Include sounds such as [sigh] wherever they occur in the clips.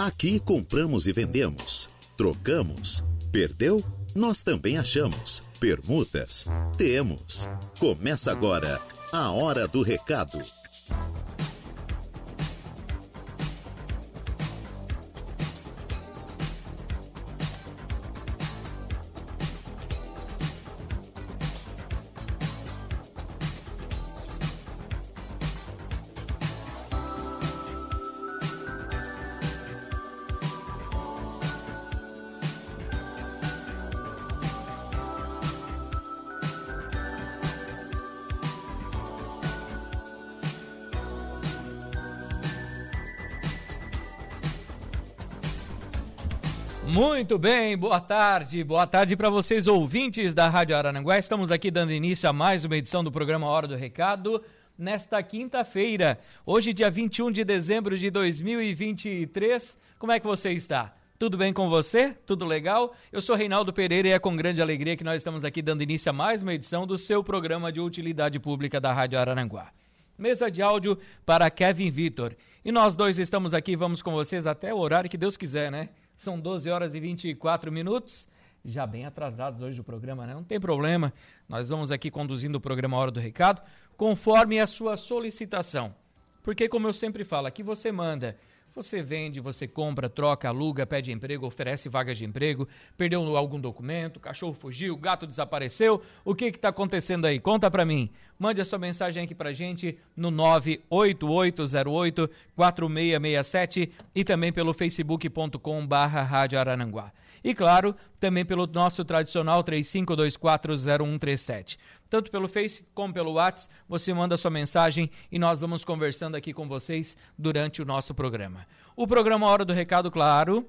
Aqui compramos e vendemos, trocamos, perdeu? Nós também achamos. Permutas? Temos. Começa agora a Hora do Recado. Muito bem, boa tarde, boa tarde para vocês ouvintes da Rádio Arananguá. Estamos aqui dando início a mais uma edição do programa Hora do Recado nesta quinta-feira, hoje dia 21 de dezembro de 2023. Como é que você está? Tudo bem com você? Tudo legal? Eu sou Reinaldo Pereira e é com grande alegria que nós estamos aqui dando início a mais uma edição do seu programa de utilidade pública da Rádio Arananguá. Mesa de áudio para Kevin Vitor. E nós dois estamos aqui, vamos com vocês até o horário que Deus quiser, né? São 12 horas e 24 minutos. Já bem atrasados hoje o programa, né? Não tem problema. Nós vamos aqui conduzindo o programa Hora do Recado, conforme a sua solicitação. Porque, como eu sempre falo, aqui você manda você vende, você compra, troca, aluga, pede emprego, oferece vagas de emprego, perdeu algum documento, cachorro fugiu, gato desapareceu. O que está acontecendo aí? Conta para mim. Mande a sua mensagem aqui pra gente no 98808-4667 e também pelo facebook.com barra Rádio. E claro, também pelo nosso tradicional 35240137 tanto pelo Face como pelo WhatsApp. Você manda sua mensagem e nós vamos conversando aqui com vocês durante o nosso programa. O programa Hora do Recado, claro,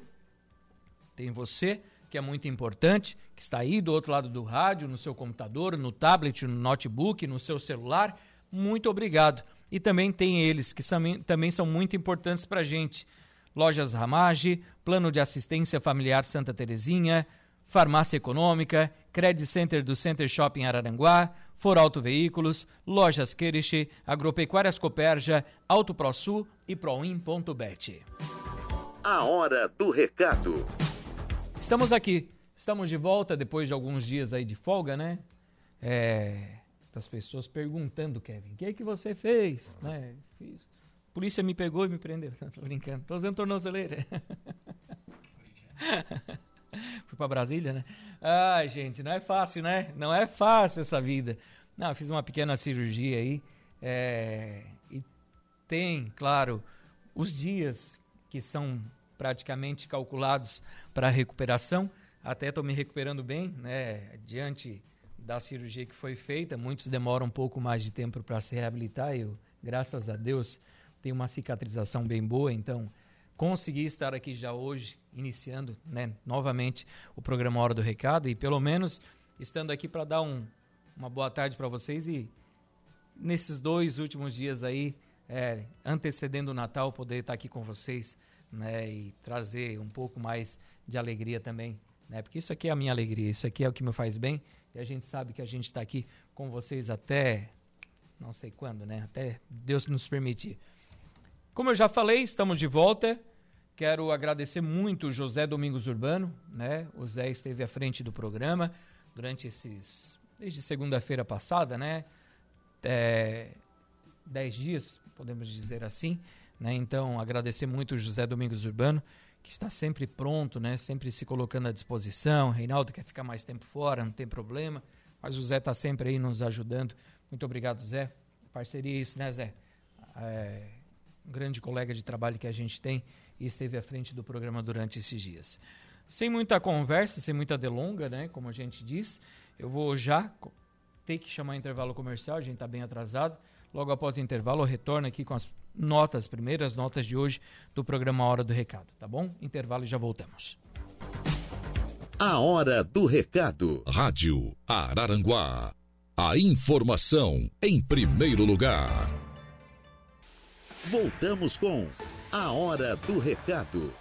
tem você, que é muito importante, que está aí do outro lado do rádio, no seu computador, no tablet, no notebook, no seu celular. Muito obrigado. E também tem eles, que também são muito importantes para a gente. Lojas Ramage, Plano de Assistência Familiar Santa Terezinha, Farmácia Econômica, Credit Center do Center Shopping Araranguá, For Auto Veículos, Lojas Queriche, Agropecuárias Coperja, Auto ProSul e Proin.bet. A hora do recado. Estamos aqui, estamos de volta depois de alguns dias aí de folga, né? É, das pessoas perguntando, Kevin, o que é que você fez? Né? Fiz. Polícia me pegou e me prendeu. [laughs] Não, tô brincando. Tô usando tornozeleira. [laughs] Fui para Brasília, né? Ai, gente, não é fácil, né? Não é fácil essa vida. Não, fiz uma pequena cirurgia aí. É, e tem, claro, os dias que são praticamente calculados para a recuperação. Até estou me recuperando bem, né? Diante da cirurgia que foi feita, muitos demoram um pouco mais de tempo para se reabilitar. Eu, graças a Deus, tenho uma cicatrização bem boa, então consegui estar aqui já hoje, iniciando né, novamente o programa Hora do Recado e pelo menos estando aqui para dar um, uma boa tarde para vocês e nesses dois últimos dias aí, é, antecedendo o Natal, poder estar aqui com vocês né, e trazer um pouco mais de alegria também, né, porque isso aqui é a minha alegria, isso aqui é o que me faz bem e a gente sabe que a gente está aqui com vocês até não sei quando, né, até Deus nos permitir. Como eu já falei, estamos de volta Quero agradecer muito o José Domingos Urbano, né? O Zé esteve à frente do programa durante esses. desde segunda-feira passada, né? É, dez dias, podemos dizer assim. Né? Então, agradecer muito o José Domingos Urbano, que está sempre pronto, né? Sempre se colocando à disposição. Reinaldo quer ficar mais tempo fora, não tem problema. Mas o Zé está sempre aí nos ajudando. Muito obrigado, Zé. Parceria isso, né, Zé? É, um grande colega de trabalho que a gente tem e esteve à frente do programa durante esses dias. Sem muita conversa, sem muita delonga, né, como a gente diz, eu vou já ter que chamar intervalo comercial, a gente está bem atrasado. Logo após o intervalo, eu retorno aqui com as notas, primeiras notas de hoje do programa Hora do Recado, tá bom? Intervalo e já voltamos. A Hora do Recado. Rádio Araranguá. A informação em primeiro lugar. Voltamos com a Hora do Recado.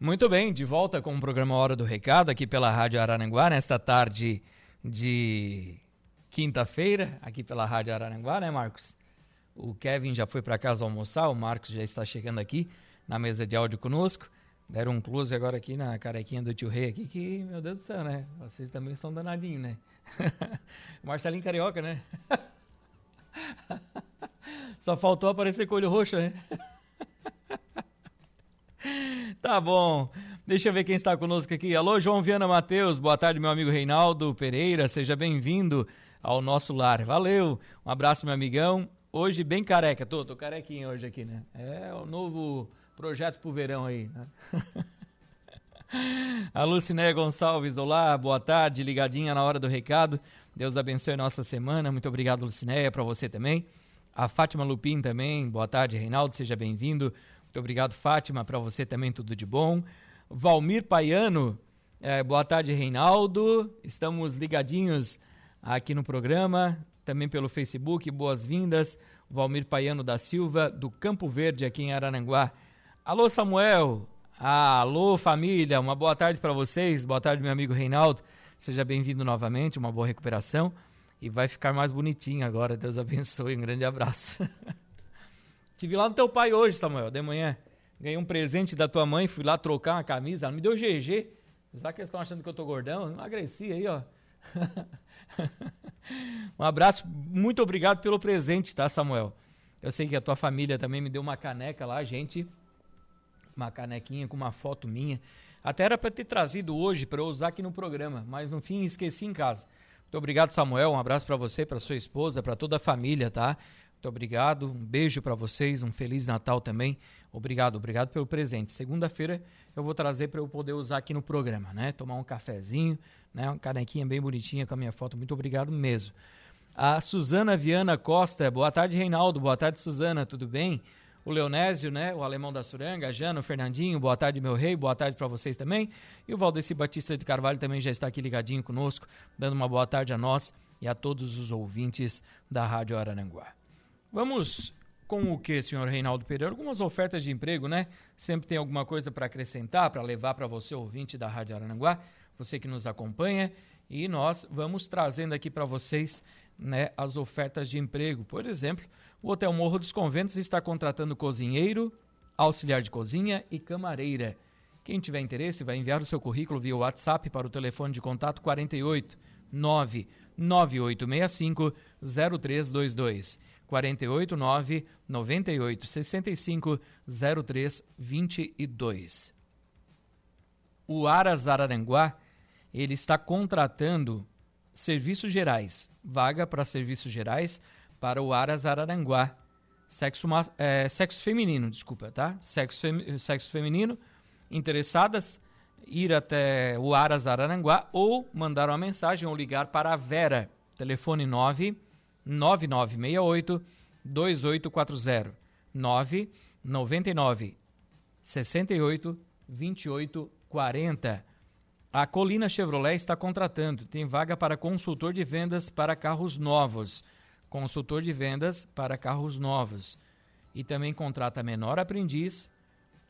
Muito bem, de volta com o programa Hora do Recado aqui pela Rádio Araranguá nesta tarde de quinta-feira, aqui pela Rádio Araranguá, né, Marcos? O Kevin já foi para casa almoçar, o Marcos já está chegando aqui na mesa de áudio conosco. Deram um close agora aqui na carequinha do tio Rei aqui, que, meu Deus do céu, né? Vocês também são danadinhos, né? [laughs] Marcelinho Carioca, né? [laughs] Só faltou aparecer com olho roxo, né? [laughs] tá bom. Deixa eu ver quem está conosco aqui. Alô, João Viana Matheus. Boa tarde, meu amigo Reinaldo Pereira. Seja bem-vindo ao nosso lar. Valeu. Um abraço, meu amigão. Hoje bem careca. Tô, tô carequinho hoje aqui, né? É o novo projeto pro verão aí, né? [laughs] A Lucinéia Gonçalves, olá, boa tarde, ligadinha na hora do recado. Deus abençoe nossa semana. Muito obrigado, Lucinéia, para você também. A Fátima Lupin também, boa tarde, Reinaldo, seja bem-vindo. Muito obrigado, Fátima, para você também tudo de bom. Valmir Paiano, é, boa tarde, Reinaldo. Estamos ligadinhos aqui no programa, também pelo Facebook, boas-vindas. Valmir Paiano da Silva, do Campo Verde, aqui em Araranguá. Alô, Samuel, alô, família, uma boa tarde para vocês. Boa tarde, meu amigo Reinaldo. Seja bem-vindo novamente, uma boa recuperação. E vai ficar mais bonitinho agora. Deus abençoe. Um grande abraço. [laughs] Tive lá no teu pai hoje, Samuel, de manhã. Ganhei um presente da tua mãe, fui lá trocar uma camisa. Ela me deu GG. Já que eles estão achando que eu tô gordão, emagreci aí, ó. [laughs] um abraço, muito obrigado pelo presente, tá, Samuel? Eu sei que a tua família também me deu uma caneca lá, gente uma canequinha com uma foto minha. Até era para ter trazido hoje para eu usar aqui no programa, mas no fim esqueci em casa. Muito obrigado, Samuel. Um abraço para você, para sua esposa, para toda a família, tá? Muito obrigado. Um beijo para vocês, um feliz Natal também. Obrigado, obrigado pelo presente. Segunda-feira eu vou trazer para eu poder usar aqui no programa, né? Tomar um cafezinho, né? Uma canequinha bem bonitinha com a minha foto. Muito obrigado mesmo. A Suzana Viana Costa, boa tarde, Reinaldo. Boa tarde, Suzana. Tudo bem? O Leonésio, né, o alemão da Suranga, a Jana, o Fernandinho, boa tarde, meu rei, boa tarde para vocês também. E o Valdeci Batista de Carvalho também já está aqui ligadinho conosco, dando uma boa tarde a nós e a todos os ouvintes da Rádio Araranguá. Vamos com o que, senhor Reinaldo Pereira? Algumas ofertas de emprego, né? Sempre tem alguma coisa para acrescentar, para levar para você, ouvinte da Rádio Araranguá, você que nos acompanha, e nós vamos trazendo aqui para vocês né, as ofertas de emprego. Por exemplo, o Hotel Morro dos Conventos está contratando cozinheiro, auxiliar de cozinha e camareira. Quem tiver interesse vai enviar o seu currículo via WhatsApp para o telefone de contato 48 99865 0322. 48 9 98 65 0322. O Aras Araranguá, ele está contratando serviços gerais, vaga para serviços gerais para o Aras Araranguá. Sexo, é, sexo feminino, desculpa, tá? Sexo, fem, sexo feminino, interessadas, ir até o Aras Araranguá ou mandar uma mensagem ou ligar para a Vera, telefone 9 9968 2840 9 99 68 28 40. A Colina Chevrolet está contratando, tem vaga para consultor de vendas para carros novos consultor de vendas para carros novos. E também contrata menor aprendiz.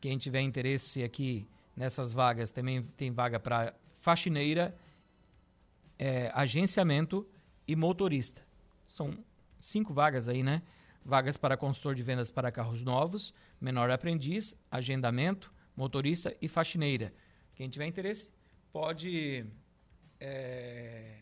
Quem tiver interesse aqui nessas vagas, também tem vaga para faxineira, é, agenciamento e motorista. São cinco vagas aí, né? Vagas para consultor de vendas para carros novos, menor aprendiz, agendamento, motorista e faxineira. Quem tiver interesse, pode é,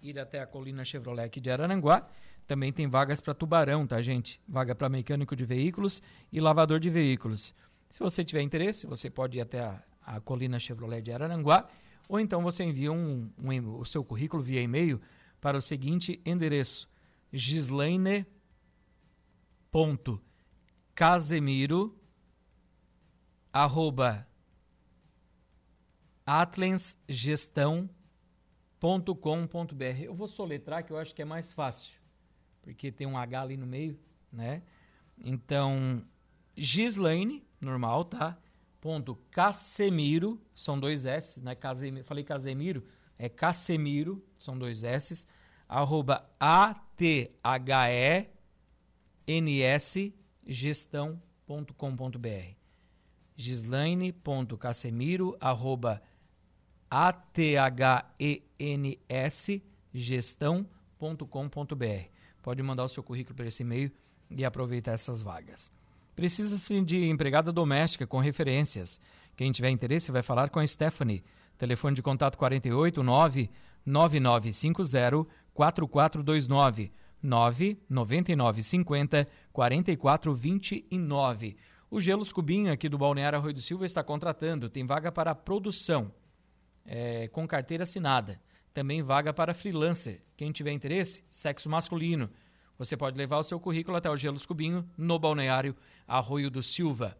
ir até a Colina Chevrolet aqui de Araranguá também tem vagas para tubarão, tá, gente? Vaga para mecânico de veículos e lavador de veículos. Se você tiver interesse, você pode ir até a, a Colina Chevrolet de Araranguá ou então você envia um, um, o seu currículo via e-mail para o seguinte endereço: gislaine.casemiro arroba. Eu vou soletrar que eu acho que é mais fácil porque tem um H ali no meio, né? Então, Gislaine, normal, tá? Ponto Casemiro, são dois S, né? Casemiro, falei Casemiro, é Casemiro, são dois S, arroba A-T-H-E-N-S gestão.com.br gislaine.casemiro, arroba A-T-H-E-N-S gestão.com.br gás.com.br. Pode mandar o seu currículo para esse e-mail e aproveitar essas vagas. Precisa-se de empregada doméstica com referências. Quem tiver interesse vai falar com a Stephanie. Telefone de contato 48 9 9950 4429 99950 4429. O Gelos Cubinho aqui do Balneário Arroio do Silva está contratando. Tem vaga para produção é, com carteira assinada. Também vaga para freelancer. Quem tiver interesse, sexo masculino. Você pode levar o seu currículo até o Gelos Cubinho no Balneário Arroio do Silva.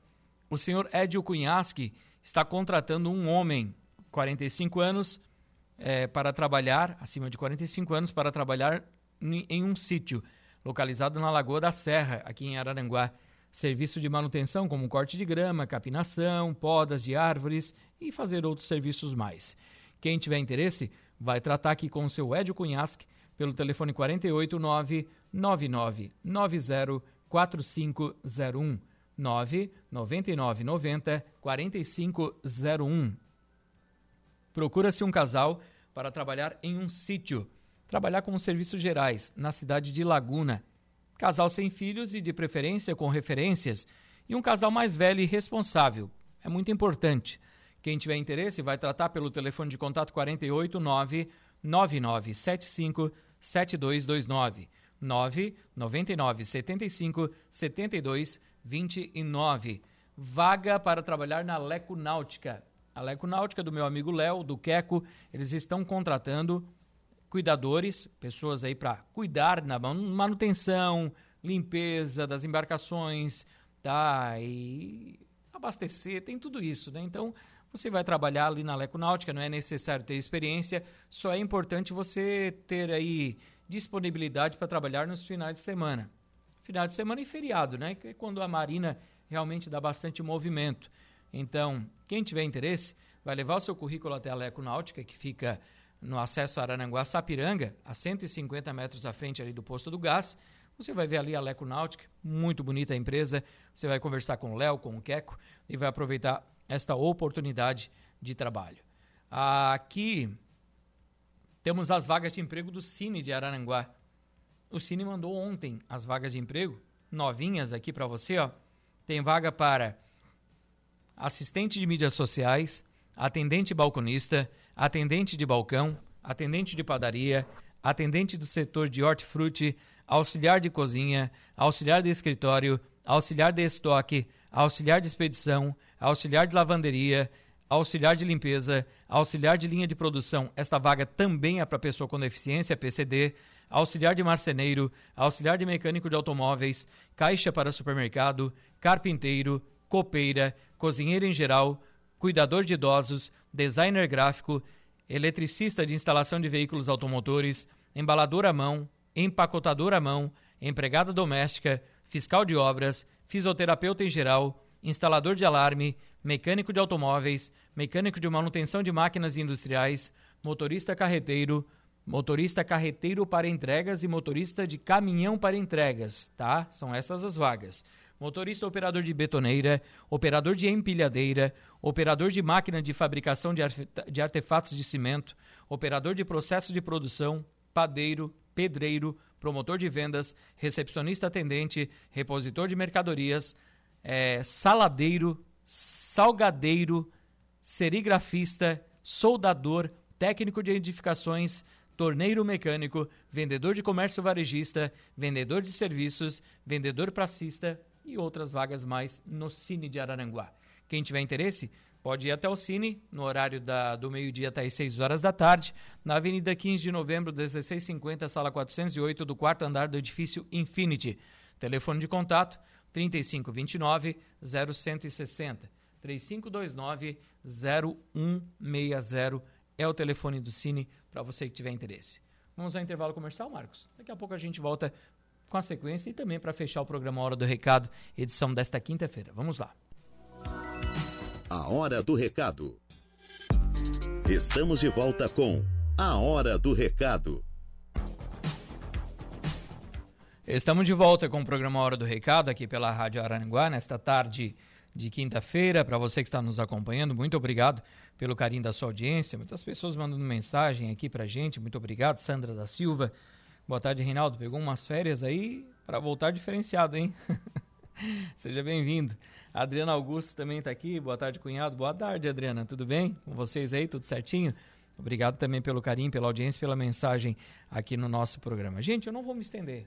O senhor Edio Cunhasque está contratando um homem, 45 anos, é, para trabalhar, acima de 45 anos, para trabalhar em um sítio localizado na Lagoa da Serra, aqui em Araranguá. Serviço de manutenção como corte de grama, capinação, podas de árvores e fazer outros serviços mais. Quem tiver interesse, vai tratar aqui com o seu Edio Cunhasque pelo telefone 489 9990 4501 99990 4501. Procura-se um casal para trabalhar em um sítio trabalhar como serviços gerais na cidade de Laguna. Casal sem filhos e de preferência com referências e um casal mais velho e responsável. É muito importante. Quem tiver interesse vai tratar pelo telefone de contato 489 9975 7229 999 75 72 29. Vaga para trabalhar na Leco Náutica. A Leco Náutica do meu amigo Léo, do Queco, eles estão contratando cuidadores, pessoas aí para cuidar na manutenção, limpeza das embarcações, tá? E abastecer, tem tudo isso, né? Então, você vai trabalhar ali na Leco Náutica, não é necessário ter experiência, só é importante você ter aí disponibilidade para trabalhar nos finais de semana. Final de semana e feriado, né? Que é quando a marina realmente dá bastante movimento. Então, quem tiver interesse, vai levar o seu currículo até a Leco Náutica, que fica no acesso a Araranguá Sapiranga, a 150 metros à frente ali do posto do gás. Você vai ver ali a Leco Náutica, muito bonita a empresa. Você vai conversar com o Léo, com o Queco e vai aproveitar esta oportunidade de trabalho. Aqui temos as vagas de emprego do Cine de Araranguá. O Cine mandou ontem as vagas de emprego, novinhas aqui para você, ó. Tem vaga para assistente de mídias sociais, atendente balconista, atendente de balcão, atendente de padaria, atendente do setor de hortifruti, auxiliar de cozinha, auxiliar de escritório, auxiliar de estoque, auxiliar de expedição, auxiliar de lavanderia, auxiliar de limpeza, auxiliar de linha de produção. Esta vaga também é para pessoa com deficiência, PCD, auxiliar de marceneiro, auxiliar de mecânico de automóveis, caixa para supermercado, carpinteiro, copeira, cozinheiro em geral, cuidador de idosos, designer gráfico, eletricista de instalação de veículos automotores, embalador à mão, empacotador à mão, empregada doméstica, fiscal de obras, fisioterapeuta em geral, instalador de alarme, mecânico de automóveis, mecânico de manutenção de máquinas industriais, motorista carreteiro, motorista carreteiro para entregas e motorista de caminhão para entregas, tá? São essas as vagas motorista operador de betoneira, operador de empilhadeira, operador de máquina de fabricação de artefatos de cimento, operador de processo de produção, padeiro, pedreiro, promotor de vendas, recepcionista atendente, repositor de mercadorias, é, saladeiro, salgadeiro, serigrafista, soldador, técnico de edificações, torneiro mecânico, vendedor de comércio varejista, vendedor de serviços, vendedor pracista, e outras vagas mais no Cine de Araranguá. Quem tiver interesse, pode ir até o Cine, no horário da, do meio-dia até as 6 horas da tarde, na Avenida 15 de Novembro, 1650, sala 408, do quarto andar do edifício Infinity. Telefone de contato 3529 0160. 3529 0160 é o telefone do Cine para você que tiver interesse. Vamos ao intervalo comercial, Marcos? Daqui a pouco a gente volta com a sequência e também para fechar o programa Hora do Recado, edição desta quinta-feira. Vamos lá. A Hora do Recado. Estamos de volta com A Hora do Recado. Estamos de volta com o programa Hora do Recado aqui pela Rádio Aranguá nesta tarde de quinta-feira. Para você que está nos acompanhando, muito obrigado pelo carinho da sua audiência. Muitas pessoas mandando mensagem aqui para gente. Muito obrigado. Sandra da Silva, Boa tarde, Reinaldo. Pegou umas férias aí para voltar diferenciado, hein? [laughs] [laughs] Seja bem-vindo. Adriana Augusto também está aqui. Boa tarde, cunhado. Boa tarde, Adriana. Tudo bem com vocês aí? Tudo certinho? Obrigado também pelo carinho, pela audiência, pela mensagem aqui no nosso programa. Gente, eu não vou me estender,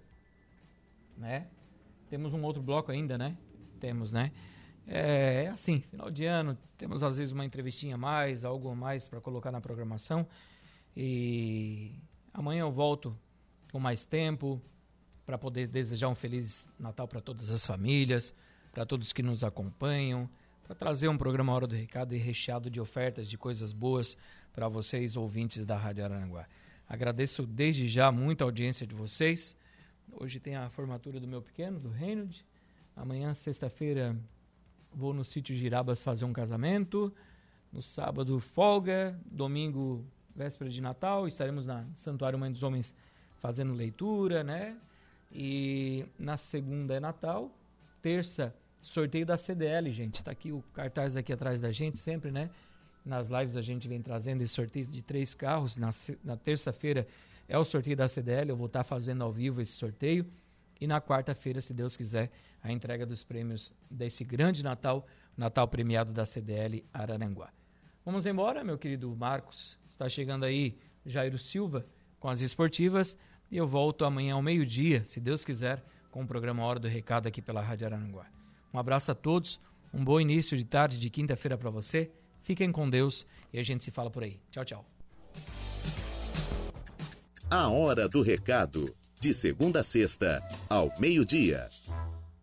né? Temos um outro bloco ainda, né? Temos, né? É, é assim, final de ano, temos às vezes uma entrevistinha a mais, algo a mais para colocar na programação. E amanhã eu volto com mais tempo para poder desejar um feliz Natal para todas as famílias, para todos que nos acompanham, para trazer um programa Hora do Recado e recheado de ofertas, de coisas boas para vocês, ouvintes da Rádio Aranguá. Agradeço desde já muito a audiência de vocês. Hoje tem a formatura do meu pequeno, do Reynold. Amanhã, sexta-feira, vou no sítio Girabas fazer um casamento. No sábado, folga. Domingo, véspera de Natal, estaremos na Santuário Mãe dos Homens fazendo leitura, né? E na segunda é Natal. Terça, sorteio da CDL, gente. Está aqui o cartaz aqui atrás da gente, sempre, né? Nas lives a gente vem trazendo esse sorteio de três carros. Na, na terça-feira é o sorteio da CDL. Eu vou estar fazendo ao vivo esse sorteio. E na quarta-feira, se Deus quiser, a entrega dos prêmios desse grande Natal, Natal premiado da CDL Araranguá. Vamos embora, meu querido Marcos. Está chegando aí Jairo Silva com as esportivas. E eu volto amanhã ao meio-dia, se Deus quiser, com o programa Hora do Recado aqui pela Rádio Araranguá. Um abraço a todos, um bom início de tarde de quinta-feira para você. Fiquem com Deus e a gente se fala por aí. Tchau, tchau. A Hora do Recado, de segunda a sexta, ao meio-dia.